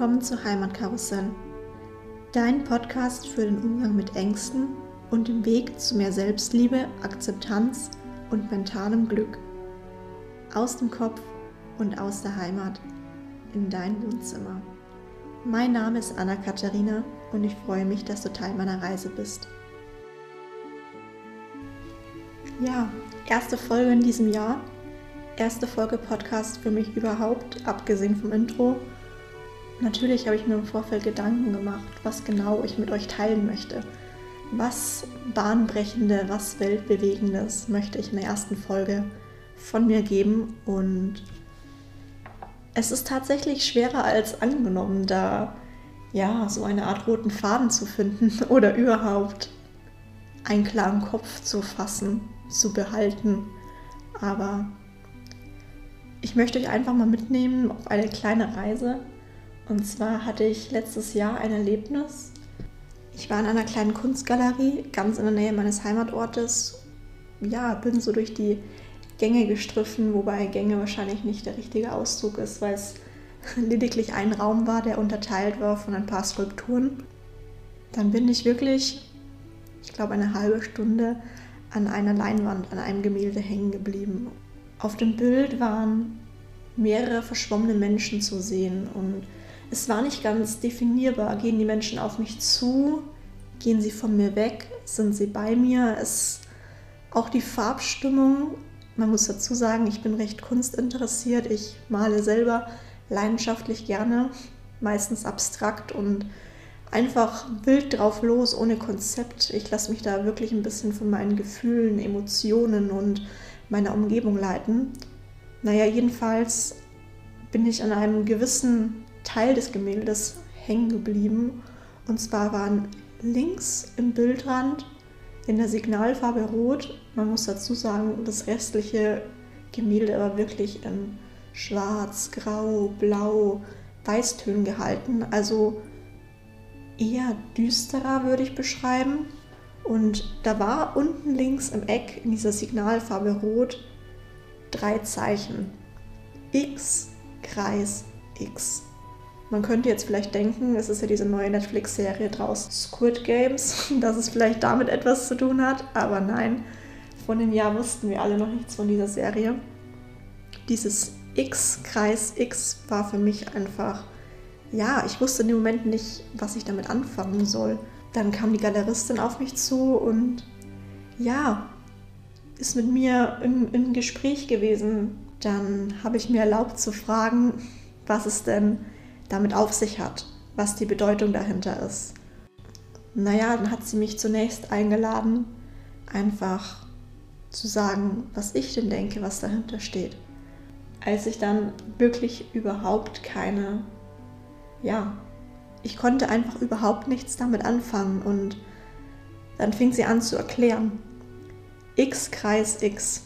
willkommen zu Heimatkarussell, dein Podcast für den Umgang mit Ängsten und dem Weg zu mehr Selbstliebe, Akzeptanz und mentalem Glück. Aus dem Kopf und aus der Heimat in dein Wohnzimmer. Mein Name ist Anna-Katharina und ich freue mich, dass du Teil meiner Reise bist. Ja, erste Folge in diesem Jahr. Erste Folge Podcast für mich überhaupt, abgesehen vom Intro. Natürlich habe ich mir im Vorfeld Gedanken gemacht, was genau ich mit euch teilen möchte. Was bahnbrechende, was weltbewegendes möchte ich in der ersten Folge von mir geben und es ist tatsächlich schwerer als angenommen, da ja so eine Art roten Faden zu finden oder überhaupt einen klaren Kopf zu fassen, zu behalten. Aber ich möchte euch einfach mal mitnehmen auf eine kleine Reise und zwar hatte ich letztes Jahr ein Erlebnis. Ich war in einer kleinen Kunstgalerie ganz in der Nähe meines Heimatortes. Ja, bin so durch die Gänge gestriffen, wobei Gänge wahrscheinlich nicht der richtige Ausdruck ist, weil es lediglich ein Raum war, der unterteilt war von ein paar Skulpturen. Dann bin ich wirklich, ich glaube, eine halbe Stunde an einer Leinwand, an einem Gemälde hängen geblieben. Auf dem Bild waren mehrere verschwommene Menschen zu sehen und es war nicht ganz definierbar. Gehen die Menschen auf mich zu? Gehen sie von mir weg? Sind sie bei mir? Es, auch die Farbstimmung, man muss dazu sagen, ich bin recht kunstinteressiert. Ich male selber leidenschaftlich gerne, meistens abstrakt und einfach wild drauf los, ohne Konzept. Ich lasse mich da wirklich ein bisschen von meinen Gefühlen, Emotionen und meiner Umgebung leiten. Naja, jedenfalls bin ich an einem gewissen Teil des Gemäldes hängen geblieben. Und zwar waren links im Bildrand in der Signalfarbe Rot, man muss dazu sagen, das restliche Gemälde war wirklich in Schwarz, Grau, Blau, Weißtönen gehalten. Also eher düsterer würde ich beschreiben. Und da war unten links im Eck in dieser Signalfarbe Rot drei Zeichen. X, Kreis, X. Man könnte jetzt vielleicht denken, es ist ja diese neue Netflix-Serie draus, Squid Games, dass es vielleicht damit etwas zu tun hat, aber nein, von dem Jahr wussten wir alle noch nichts von dieser Serie. Dieses X, Kreis X war für mich einfach, ja, ich wusste in dem Moment nicht, was ich damit anfangen soll. Dann kam die Galeristin auf mich zu und ja, ist mit mir im, im Gespräch gewesen. Dann habe ich mir erlaubt zu fragen, was es denn damit auf sich hat, was die Bedeutung dahinter ist. Naja, dann hat sie mich zunächst eingeladen, einfach zu sagen, was ich denn denke, was dahinter steht. Als ich dann wirklich überhaupt keine, ja, ich konnte einfach überhaupt nichts damit anfangen und dann fing sie an zu erklären. X Kreis X.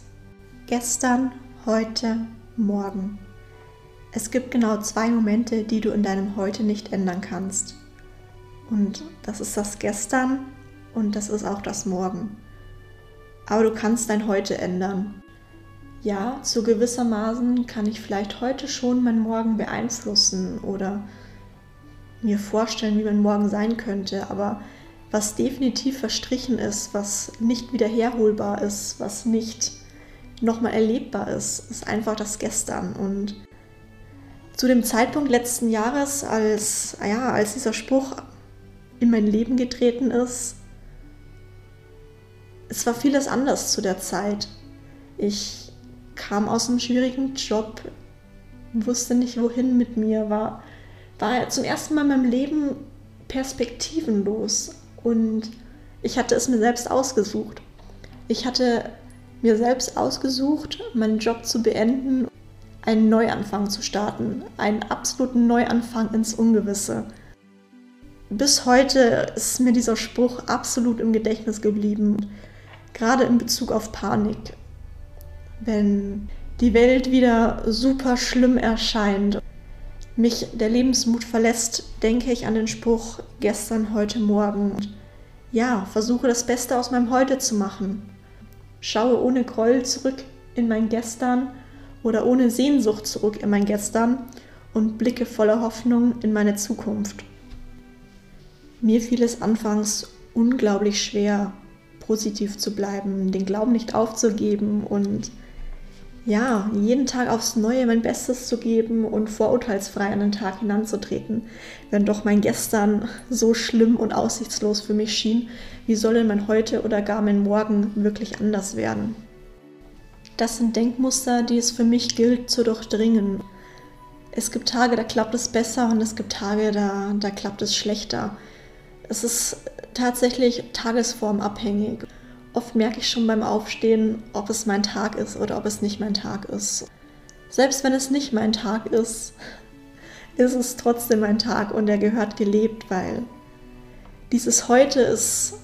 Gestern, heute, morgen. Es gibt genau zwei Momente, die du in deinem Heute nicht ändern kannst. Und das ist das Gestern und das ist auch das Morgen. Aber du kannst dein Heute ändern. Ja, zu gewissermaßen kann ich vielleicht heute schon mein Morgen beeinflussen oder mir vorstellen, wie mein Morgen sein könnte. Aber was definitiv verstrichen ist, was nicht wiederherholbar ist, was nicht nochmal erlebbar ist, ist einfach das Gestern. Und zu dem Zeitpunkt letzten Jahres, als, ja, als dieser Spruch in mein Leben getreten ist, es war vieles anders zu der Zeit. Ich kam aus einem schwierigen Job, wusste nicht wohin mit mir, war, war zum ersten Mal in meinem Leben perspektivenlos und ich hatte es mir selbst ausgesucht. Ich hatte mir selbst ausgesucht, meinen Job zu beenden einen Neuanfang zu starten, einen absoluten Neuanfang ins Ungewisse. Bis heute ist mir dieser Spruch absolut im Gedächtnis geblieben, gerade in Bezug auf Panik. Wenn die Welt wieder super schlimm erscheint, mich der Lebensmut verlässt, denke ich an den Spruch gestern, heute, morgen. Ja, versuche das Beste aus meinem Heute zu machen. Schaue ohne Groll zurück in mein Gestern oder ohne Sehnsucht zurück in mein Gestern und blicke voller Hoffnung in meine Zukunft. Mir fiel es anfangs unglaublich schwer, positiv zu bleiben, den Glauben nicht aufzugeben und ja, jeden Tag aufs Neue mein Bestes zu geben und vorurteilsfrei an den Tag hinanzutreten. Wenn doch mein Gestern so schlimm und aussichtslos für mich schien, wie soll denn mein Heute oder gar mein Morgen wirklich anders werden? Das sind Denkmuster, die es für mich gilt zu durchdringen. Es gibt Tage, da klappt es besser und es gibt Tage, da, da klappt es schlechter. Es ist tatsächlich tagesformabhängig. Oft merke ich schon beim Aufstehen, ob es mein Tag ist oder ob es nicht mein Tag ist. Selbst wenn es nicht mein Tag ist, ist es trotzdem mein Tag und er gehört gelebt, weil dieses Heute ist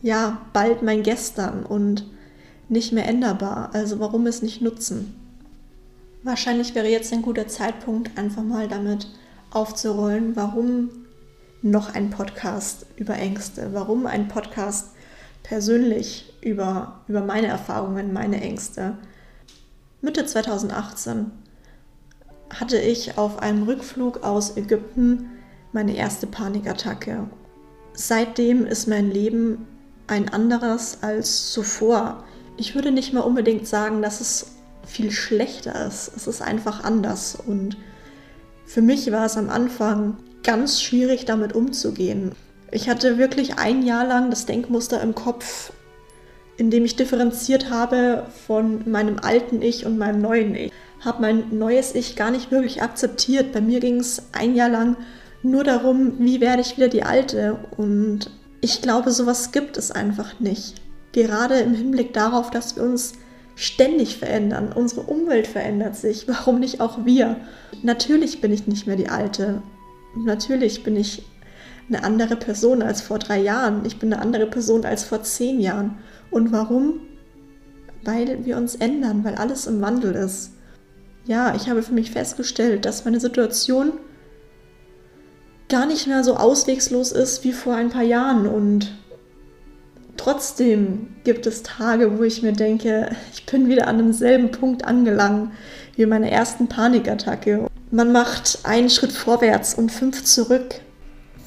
ja bald mein Gestern und nicht mehr änderbar. Also warum es nicht nutzen? Wahrscheinlich wäre jetzt ein guter Zeitpunkt, einfach mal damit aufzurollen, warum noch ein Podcast über Ängste, warum ein Podcast persönlich über, über meine Erfahrungen, meine Ängste. Mitte 2018 hatte ich auf einem Rückflug aus Ägypten meine erste Panikattacke. Seitdem ist mein Leben ein anderes als zuvor. Ich würde nicht mal unbedingt sagen, dass es viel schlechter ist. Es ist einfach anders. Und für mich war es am Anfang ganz schwierig, damit umzugehen. Ich hatte wirklich ein Jahr lang das Denkmuster im Kopf, in dem ich differenziert habe von meinem alten Ich und meinem neuen Ich. Habe mein neues Ich gar nicht wirklich akzeptiert. Bei mir ging es ein Jahr lang nur darum, wie werde ich wieder die alte. Und ich glaube, sowas gibt es einfach nicht. Gerade im Hinblick darauf, dass wir uns ständig verändern. Unsere Umwelt verändert sich. Warum nicht auch wir? Natürlich bin ich nicht mehr die alte. Natürlich bin ich eine andere Person als vor drei Jahren. Ich bin eine andere Person als vor zehn Jahren. Und warum? Weil wir uns ändern, weil alles im Wandel ist. Ja, ich habe für mich festgestellt, dass meine Situation gar nicht mehr so auswegslos ist wie vor ein paar Jahren. Und trotzdem gibt es Tage, wo ich mir denke, ich bin wieder an demselben Punkt angelangt wie meine ersten Panikattacke. Man macht einen Schritt vorwärts und fünf zurück.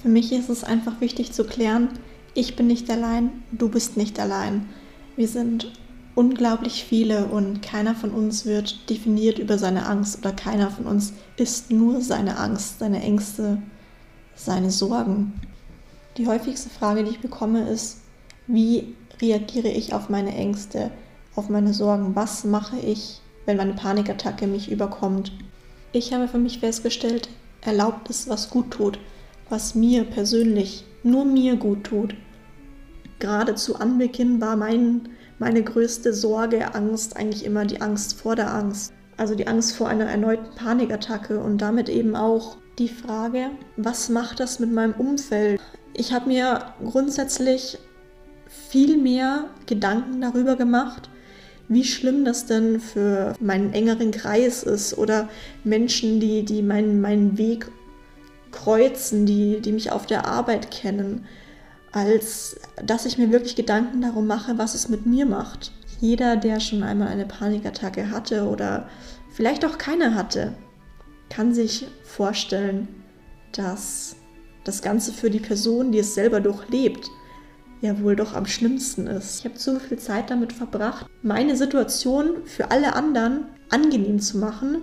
Für mich ist es einfach wichtig zu klären, ich bin nicht allein, du bist nicht allein. Wir sind unglaublich viele und keiner von uns wird definiert über seine Angst oder keiner von uns ist nur seine Angst, seine Ängste, seine Sorgen. Die häufigste Frage, die ich bekomme, ist, wie reagiere ich auf meine Ängste, auf meine Sorgen? Was mache ich, wenn meine Panikattacke mich überkommt? Ich habe für mich festgestellt, erlaubt es, was gut tut was mir persönlich, nur mir gut tut. Gerade zu Anbeginn war mein, meine größte Sorge, Angst, eigentlich immer die Angst vor der Angst. Also die Angst vor einer erneuten Panikattacke und damit eben auch die Frage, was macht das mit meinem Umfeld? Ich habe mir grundsätzlich viel mehr Gedanken darüber gemacht, wie schlimm das denn für meinen engeren Kreis ist oder Menschen, die, die meinen, meinen Weg kreuzen, die, die mich auf der Arbeit kennen, als dass ich mir wirklich Gedanken darum mache, was es mit mir macht. Jeder, der schon einmal eine Panikattacke hatte oder vielleicht auch keine hatte, kann sich vorstellen, dass das Ganze für die Person, die es selber durchlebt, ja wohl doch am schlimmsten ist. Ich habe zu viel Zeit damit verbracht, meine Situation für alle anderen angenehm zu machen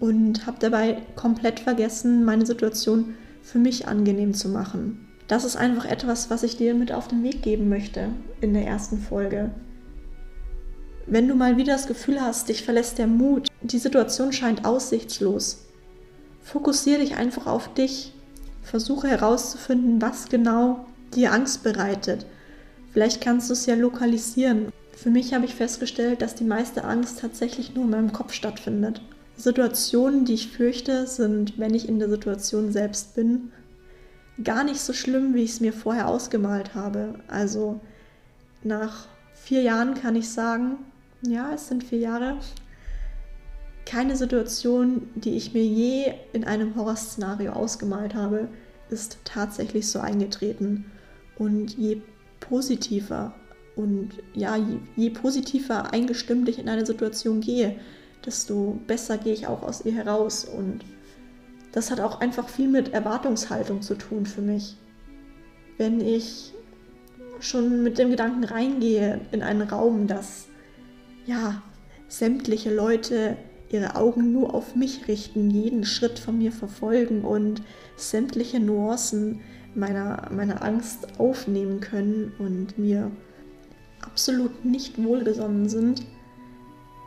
und habe dabei komplett vergessen, meine Situation für mich angenehm zu machen. Das ist einfach etwas, was ich dir mit auf den Weg geben möchte in der ersten Folge. Wenn du mal wieder das Gefühl hast, dich verlässt der Mut, die Situation scheint aussichtslos, fokussiere dich einfach auf dich. Versuche herauszufinden, was genau dir Angst bereitet. Vielleicht kannst du es ja lokalisieren. Für mich habe ich festgestellt, dass die meiste Angst tatsächlich nur in meinem Kopf stattfindet. Situationen, die ich fürchte, sind, wenn ich in der Situation selbst bin, gar nicht so schlimm, wie ich es mir vorher ausgemalt habe. Also nach vier Jahren kann ich sagen, ja, es sind vier Jahre, keine Situation, die ich mir je in einem Horrorszenario ausgemalt habe, ist tatsächlich so eingetreten. Und je positiver und ja, je, je positiver eingestimmt ich in eine Situation gehe, desto besser gehe ich auch aus ihr heraus. Und das hat auch einfach viel mit Erwartungshaltung zu tun für mich. Wenn ich schon mit dem Gedanken reingehe in einen Raum, dass ja sämtliche Leute ihre Augen nur auf mich richten, jeden Schritt von mir verfolgen und sämtliche Nuancen meiner, meiner Angst aufnehmen können und mir absolut nicht wohlgesonnen sind.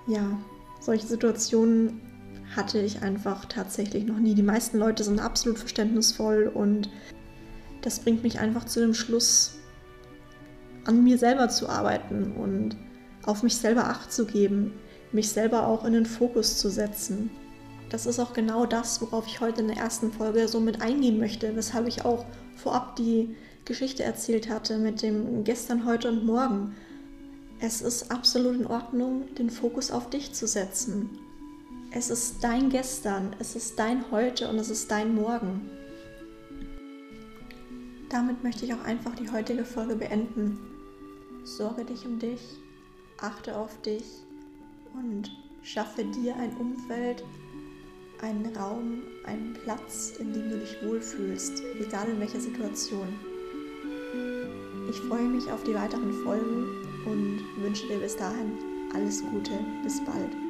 Ja, solche Situationen hatte ich einfach tatsächlich noch nie. Die meisten Leute sind absolut verständnisvoll und das bringt mich einfach zu dem Schluss, an mir selber zu arbeiten und auf mich selber acht zu geben, mich selber auch in den Fokus zu setzen. Das ist auch genau das, worauf ich heute in der ersten Folge so mit eingehen möchte, weshalb ich auch vorab die Geschichte erzählt hatte mit dem gestern, heute und morgen. Es ist absolut in Ordnung, den Fokus auf dich zu setzen. Es ist dein Gestern, es ist dein Heute und es ist dein Morgen. Damit möchte ich auch einfach die heutige Folge beenden. Sorge dich um dich, achte auf dich und schaffe dir ein Umfeld, einen Raum, einen Platz, in dem du dich wohlfühlst, egal in welcher Situation. Ich freue mich auf die weiteren Folgen und wünsche dir bis dahin alles Gute. Bis bald.